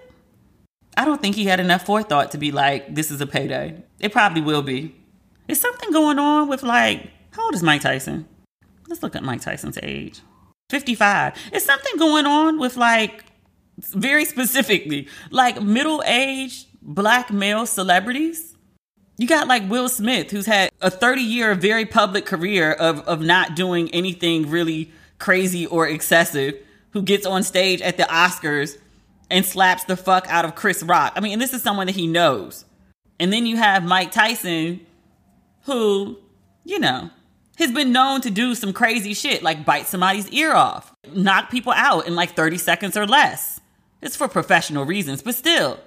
I don't think he had enough forethought to be like, this is a payday. It probably will be. Is something going on with like, how old is Mike Tyson? Let's look at Mike Tyson's age. 55. Is something going on with like very specifically, like middle aged black male celebrities. You got like Will Smith, who's had a 30 year, very public career of, of not doing anything really crazy or excessive, who gets on stage at the Oscars and slaps the fuck out of Chris Rock. I mean, and this is someone that he knows. And then you have Mike Tyson, who, you know, has been known to do some crazy shit, like bite somebody's ear off, knock people out in like 30 seconds or less. It's for professional reasons, but still.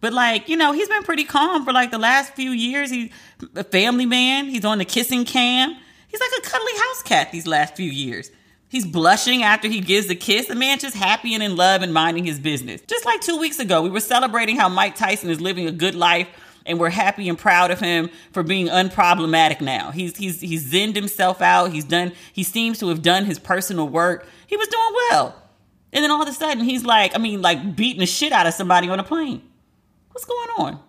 But like, you know, he's been pretty calm for like the last few years. He's a family man. He's on the kissing cam. He's like a cuddly house cat these last few years. He's blushing after he gives the kiss. The man just happy and in love and minding his business. Just like two weeks ago, we were celebrating how Mike Tyson is living a good life and we're happy and proud of him for being unproblematic now. He's he's he's zinned himself out. He's done he seems to have done his personal work. He was doing well. And then all of a sudden, he's like, I mean, like beating the shit out of somebody on a plane. What's going on?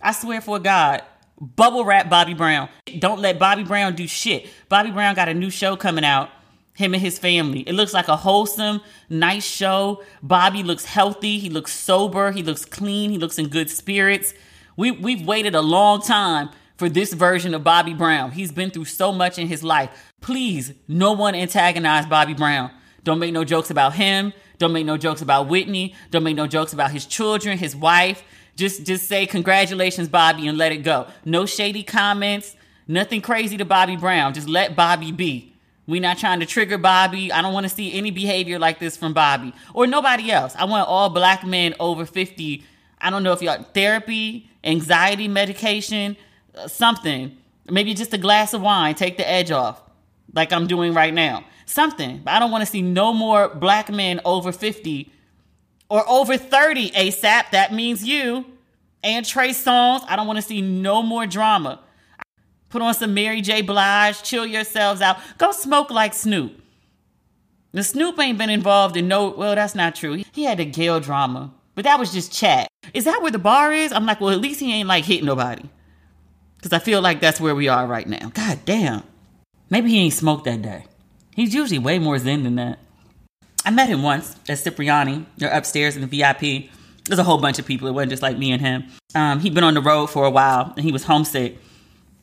I swear for God, bubble wrap Bobby Brown. Don't let Bobby Brown do shit. Bobby Brown got a new show coming out. him and his family. It looks like a wholesome, nice show. Bobby looks healthy. He looks sober. He looks clean. He looks in good spirits. We, we've waited a long time for this version of Bobby Brown. He's been through so much in his life. Please, no one antagonize Bobby Brown. Don't make no jokes about him. Don't make no jokes about Whitney. Don't make no jokes about his children, his wife. Just just say congratulations, Bobby, and let it go. No shady comments. Nothing crazy to Bobby Brown. Just let Bobby be. We're not trying to trigger Bobby. I don't want to see any behavior like this from Bobby or nobody else. I want all black men over 50. I don't know if y'all therapy, anxiety medication, uh, something. Maybe just a glass of wine, take the edge off, like I'm doing right now. Something. But I don't want to see no more black men over 50 or over 30 A$AP. That means you and Trey Songz. I don't want to see no more drama. Put on some Mary J. Blige, chill yourselves out. Go smoke like Snoop. The Snoop ain't been involved in no, well, that's not true. He had a Gayle drama, but that was just chat. Is that where the bar is? I'm like, well, at least he ain't like hitting nobody. Because I feel like that's where we are right now. God damn. Maybe he ain't smoked that day. He's usually way more zen than that. I met him once at Cipriani. They're upstairs in the VIP. There's a whole bunch of people. It wasn't just like me and him. Um, he'd been on the road for a while and he was homesick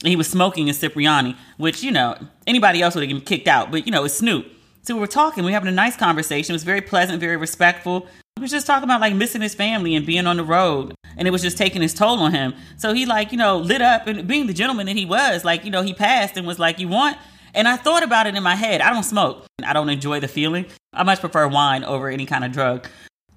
And he was smoking in Cipriani, which, you know, anybody else would have been kicked out, but, you know, it's Snoop. So we were talking, we were having a nice conversation. It was very pleasant, very respectful. He was just talking about like missing his family and being on the road. And it was just taking its toll on him. So he like, you know, lit up and being the gentleman that he was, like, you know, he passed and was like, You want? And I thought about it in my head. I don't smoke. I don't enjoy the feeling. I much prefer wine over any kind of drug.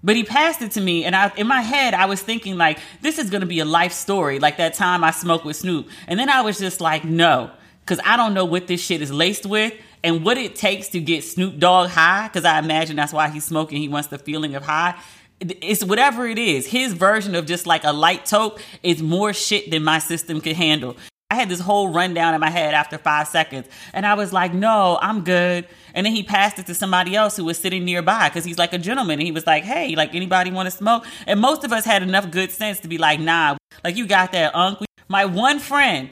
But he passed it to me, and I, in my head, I was thinking like, this is gonna be a life story, like that time I smoked with Snoop. And then I was just like, no, because I don't know what this shit is laced with and what it takes to get Snoop Dogg high. Because I imagine that's why he's smoking. He wants the feeling of high. It's whatever it is. His version of just like a light toke is more shit than my system could handle. I had this whole rundown in my head after five seconds, and I was like, no, I'm good. And then he passed it to somebody else who was sitting nearby because he's like a gentleman. And he was like, hey, like anybody want to smoke? And most of us had enough good sense to be like, nah, like you got that, uncle. My one friend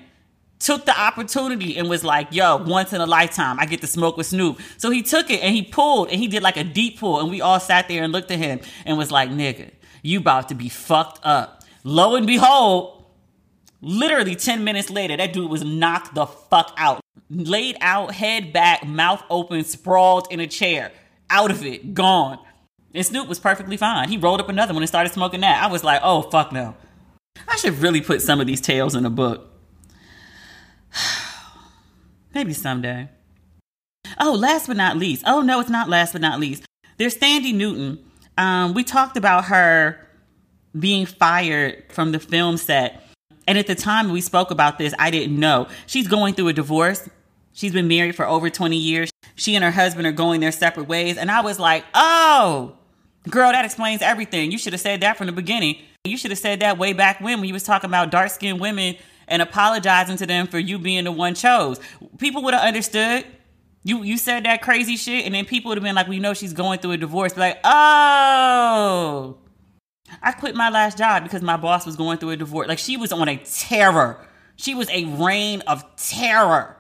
took the opportunity and was like, yo, once in a lifetime, I get to smoke with Snoop. So he took it and he pulled and he did like a deep pull. And we all sat there and looked at him and was like, nigga, you about to be fucked up. Lo and behold, Literally 10 minutes later, that dude was knocked the fuck out. Laid out, head back, mouth open, sprawled in a chair. Out of it, gone. And Snoop was perfectly fine. He rolled up another one and started smoking that. I was like, oh, fuck no. I should really put some of these tales in a book. Maybe someday. Oh, last but not least. Oh, no, it's not last but not least. There's Thandie Newton. Um, we talked about her being fired from the film set and at the time we spoke about this, I didn't know. She's going through a divorce. She's been married for over 20 years. She and her husband are going their separate ways. And I was like, oh, girl, that explains everything. You should have said that from the beginning. You should have said that way back when, when you was talking about dark skinned women and apologizing to them for you being the one chose. People would have understood. You you said that crazy shit, and then people would have been like, "We know she's going through a divorce." Like, oh, I quit my last job because my boss was going through a divorce. Like she was on a terror. She was a reign of terror.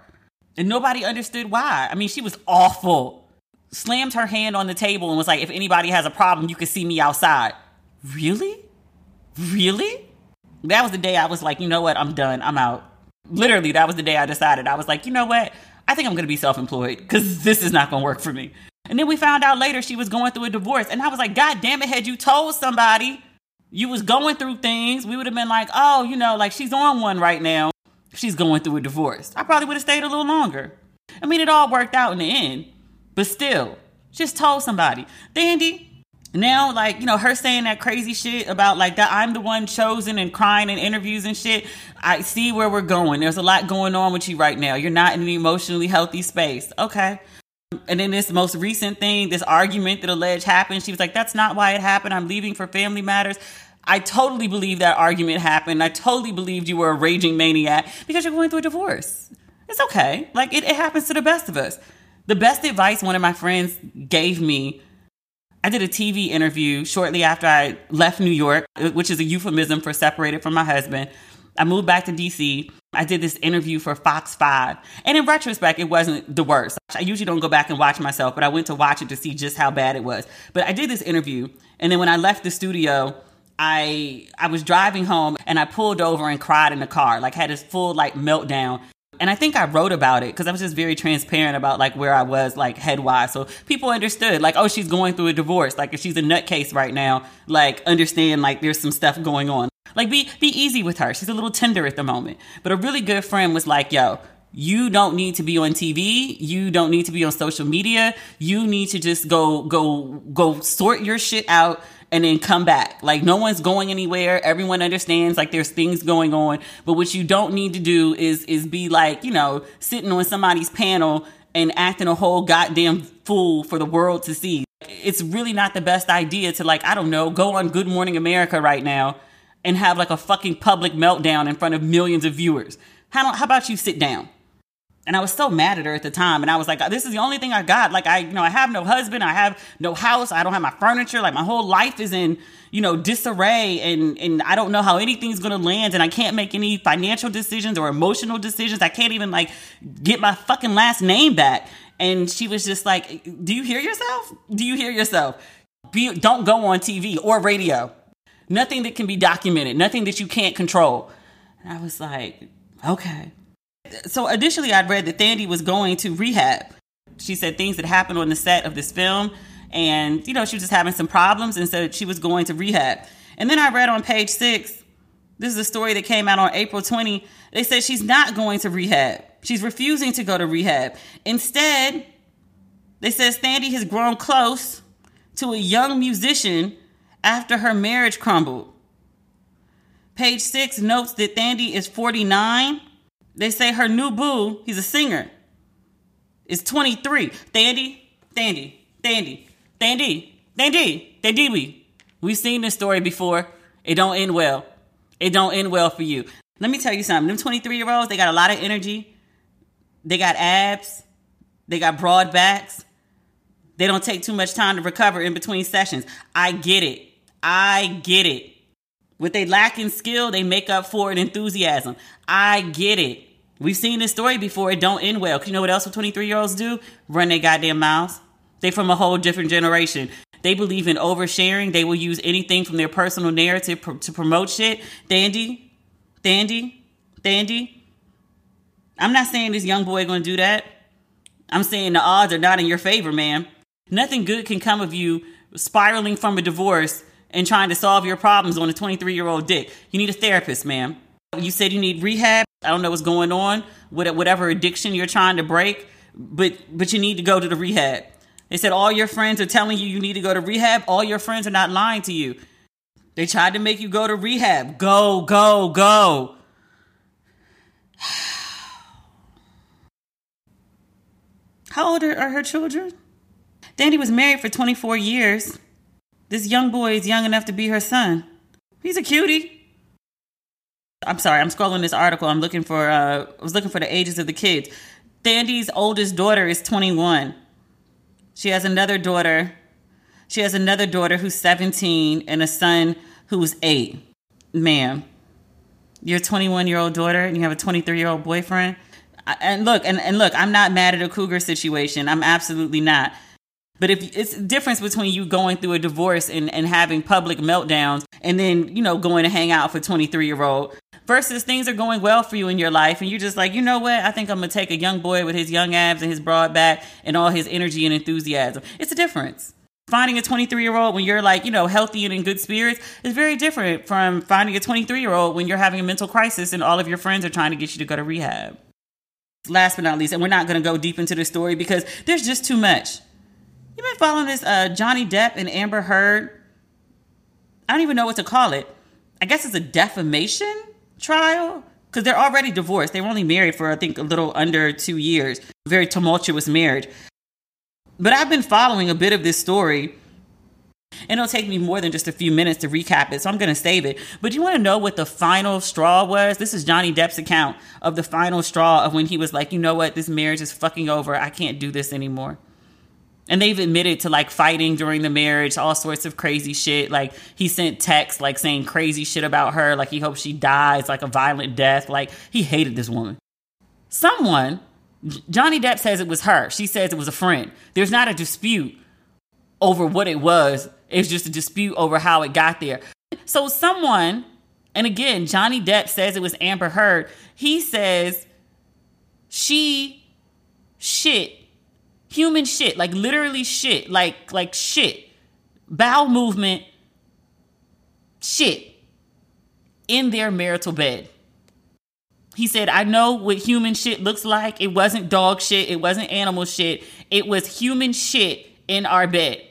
And nobody understood why. I mean, she was awful. Slammed her hand on the table and was like, if anybody has a problem, you can see me outside. Really? Really? That was the day I was like, you know what? I'm done. I'm out. Literally, that was the day I decided. I was like, you know what? I think I'm going to be self employed because this is not going to work for me. And then we found out later she was going through a divorce. And I was like, God damn it, had you told somebody you was going through things, we would have been like, oh, you know, like she's on one right now. She's going through a divorce. I probably would have stayed a little longer. I mean, it all worked out in the end. But still, just told somebody. Thandie, now like you know her saying that crazy shit about like that i'm the one chosen and crying in interviews and shit i see where we're going there's a lot going on with you right now you're not in an emotionally healthy space okay and then this most recent thing, this argument that alleged happened, she was like, that's not why it happened. I'm leaving for family matters. I totally believe that argument happened. I totally believed you were a raging maniac because you're going through a divorce. It's okay. Like it, it happens to the best of us. The best advice one of my friends gave me I did a TV interview shortly after I left New York, which is a euphemism for separated from my husband. I moved back to DC. I did this interview for Fox 5. And in retrospect, it wasn't the worst. I usually don't go back and watch myself, but I went to watch it to see just how bad it was. But I did this interview, and then when I left the studio, I I was driving home and I pulled over and cried in the car, like had this full like meltdown. And I think I wrote about it because I was just very transparent about like where I was like head wise. So people understood like, oh, she's going through a divorce. Like if she's a nutcase right now, like understand like there's some stuff going on. Like be be easy with her. She's a little tender at the moment. But a really good friend was like, yo, you don't need to be on TV. You don't need to be on social media. You need to just go go go sort your shit out and then come back. Like no one's going anywhere. Everyone understands like there's things going on. But what you don't need to do is is be like, you know, sitting on somebody's panel and acting a whole goddamn fool for the world to see. It's really not the best idea to like, I don't know, go on Good Morning America right now and have like a fucking public meltdown in front of millions of viewers. How, how about you sit down? And I was so mad at her at the time. And I was like, uh, this is the only thing I got. Like, I, you know, I have no husband. I have no house. I don't have my furniture. Like, my whole life is in, you know, disarray. And, and I don't know how anything's going to land. And I can't make any financial decisions or emotional decisions. I can't even, like, get my fucking last name back. And she was just like, do you hear yourself? Do you hear yourself? Be, don't go on TV or radio. Nothing that can be documented. Nothing that you can't control. And I was like, okay. So additionally, I'd read that Thandie was going to rehab. She said things that happened on the set of this film, and you know she was just having some problems, and so she was going to rehab. And then I read on page six. This is a story that came out on April 20. They said she's not going to rehab. She's refusing to go to rehab. Instead, they said Thandie has grown close to a young musician after her marriage crumbled. Page six notes that Thandie is 49 they say her new boo, he's a singer, is 23. Thandie, Thandie, Thandie, Thandie, Thandie, Thandie. We've seen this story before. It don't end well. It don't end well for you. Let me tell you something. Them 23 year olds, they got a lot of energy. They got abs. They got broad backs. They don't take too much time to recover in between sessions. I get it. I get it. What they lack in skill, they make up for in enthusiasm. I get it. We've seen this story before. It don't end well. Cause You know what else 23 year olds do? Run their goddamn mouths. They from a whole different generation. They believe in oversharing. They will use anything from their personal narrative pr- to promote shit. Thandie, Thandie, Thandie. I'm not saying this young boy gonna do that. I'm saying the odds are not in your favor, man. Nothing good can come of you spiraling from a divorce and trying to solve your problems on a 23 year old dick. You need a therapist, man. You said you need rehab. I don't know what's going on with whatever addiction you're trying to break, but but you need to go to the rehab. They said all your friends are telling you you need to go to rehab. All your friends are not lying to you. They tried to make you go to rehab. Go, go, go. How old are her children? Thandie was married for 24 years. This young boy is young enough to be her son. He's a cutie. I'm sorry, I'm scrolling this article. I'm looking for uh I was looking for the ages of the kids. Thandie's oldest daughter is 21. She has another daughter. She has another daughter who's 17 and a son who's 8. Ma'am, your 21 year old daughter and you have a 23 year old boyfriend. And look, and, and look, I'm not mad at a cougar situation. I'm absolutely not. But if it's a difference between you going through a divorce and, and having public meltdowns and then, you know, going to hang out for 23 year old versus things are going well for you in your life and you're just like, you know what? I think I'm gonna take a young boy with his young abs and his broad back and all his energy and enthusiasm. It's a difference. Finding a 23 year old when you're like, you know, healthy and in good spirits is very different from finding a 23 year old when you're having a mental crisis and all of your friends are trying to get you to go to rehab. Last but not least, and we're not gonna go deep into the story because there's just too much. You've been following this uh, Johnny Depp and Amber Heard. I don't even know what to call it. I guess it's a defamation trial because they're already divorced. They were only married for, I think, a little under two years. Very tumultuous marriage. But I've been following a bit of this story. And it'll take me more than just a few minutes to recap it, so I'm going to save it. But you want to know what the final straw was? This is Johnny Depp's account of the final straw of when he was like, you know what, this marriage is fucking over. I can't do this anymore. And they've admitted to like fighting during the marriage, all sorts of crazy shit. Like he sent texts like saying crazy shit about her, like he hopes she dies, like a violent death. Like he hated this woman. Someone, Johnny Depp says it was her. She says it was a friend. There's not a dispute over what it was. It's just a dispute over how it got there. So someone, and again, Johnny Depp says it was Amber Heard. He says she shit human shit, like literally shit, like like shit, bowel movement, shit in their marital bed. He said, I know what human shit looks like. It wasn't dog shit, it wasn't animal shit, it was human shit in our bed.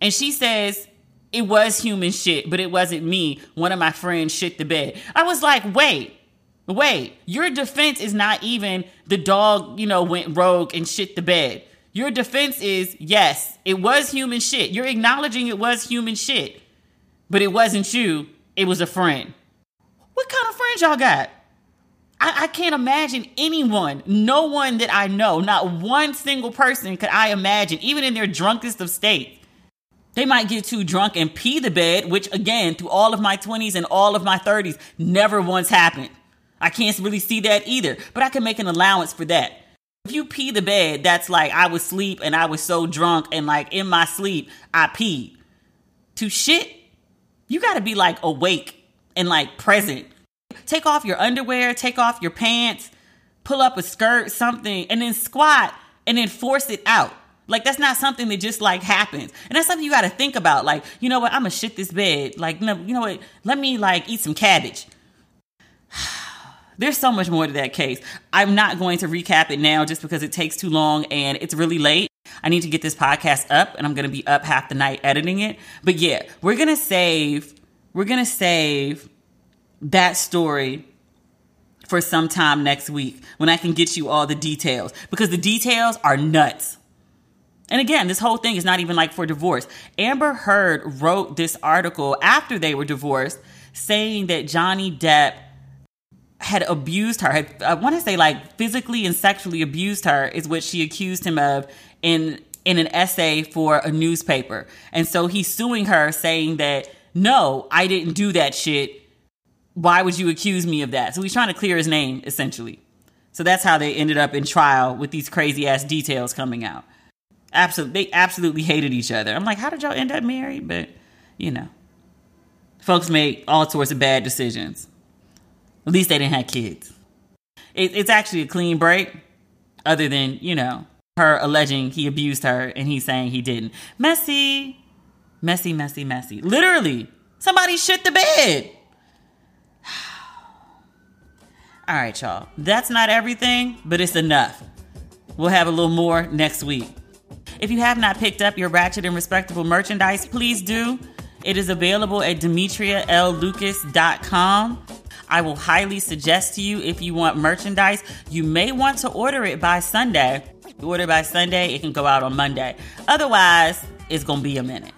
And she says, it was human shit, but it wasn't me. One of my friends shit the bed. I was like, wait, Wait, your defense is not even the dog, you know, went rogue and shit the bed. Your defense is yes, it was human shit. You're acknowledging it was human shit, but it wasn't you, it was a friend. What kind of friends y'all got? I, I, can't imagine anyone, no one that I know, not one single person could I imagine, even in their drunkest of states. They might get too drunk and pee the bed, which again, through all of my 20s and all of my 30s, never once happened. I can't really see that either, but I can make an allowance for that. If you pee the bed, that's like I was asleep and I was so drunk and like in my sleep, I peed. To shit, you gotta be like awake and like present. Take off your underwear, take off your pants, pull up a skirt, something, and then squat and then force it out. Like that's not something that just like happens. And that's something you got to think about. Like, you know what? I'm gonna shit this bed. Like, no, you know what? Let me like eat some cabbage. There's so much more to that case. I'm not going to recap it now just because it takes too long and it's really late. I need to get this podcast up and I'm going to be up half the night editing it. But yeah, we're going to save we're going to save that story for some time next week when I can get you all the details because the details are nuts. And again, this whole thing is not even like for divorce. Amber Heard wrote this article after they were divorced saying that Johnny Depp had abused her. Had, I want to say like physically and sexually abused her is what she accused him of in in an essay for a newspaper. And so he's suing her saying that no, I didn't do that shit. Why would you accuse me of that? So he's trying to clear his name essentially. So that's how they ended up in trial with these crazy ass details coming out. Absolutely, they absolutely hated each other. I'm like, how did y'all end up married? But you know, folks make all sorts of bad decisions. At least they didn't have kids. It, it's actually a clean break, other than, you know, her alleging he abused her and he's saying he didn't. Messy, messy, messy, messy. Literally, somebody shit the bed. All right, y'all. That's not everything, but it's enough. We'll have a little more next week. If you have not picked up your Ratchet and Respectable merchandise, please do. It is available at DemetriaLLucas.com. I will highly suggest to you if you want merchandise, you may want to order it by Sunday. You order by Sunday, it can go out on Monday. Otherwise, it's going to be a minute.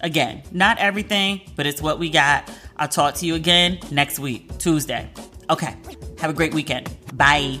Again, not everything, but it's what we got. I'll talk to you again next week, Tuesday. Okay, have a great weekend. Bye.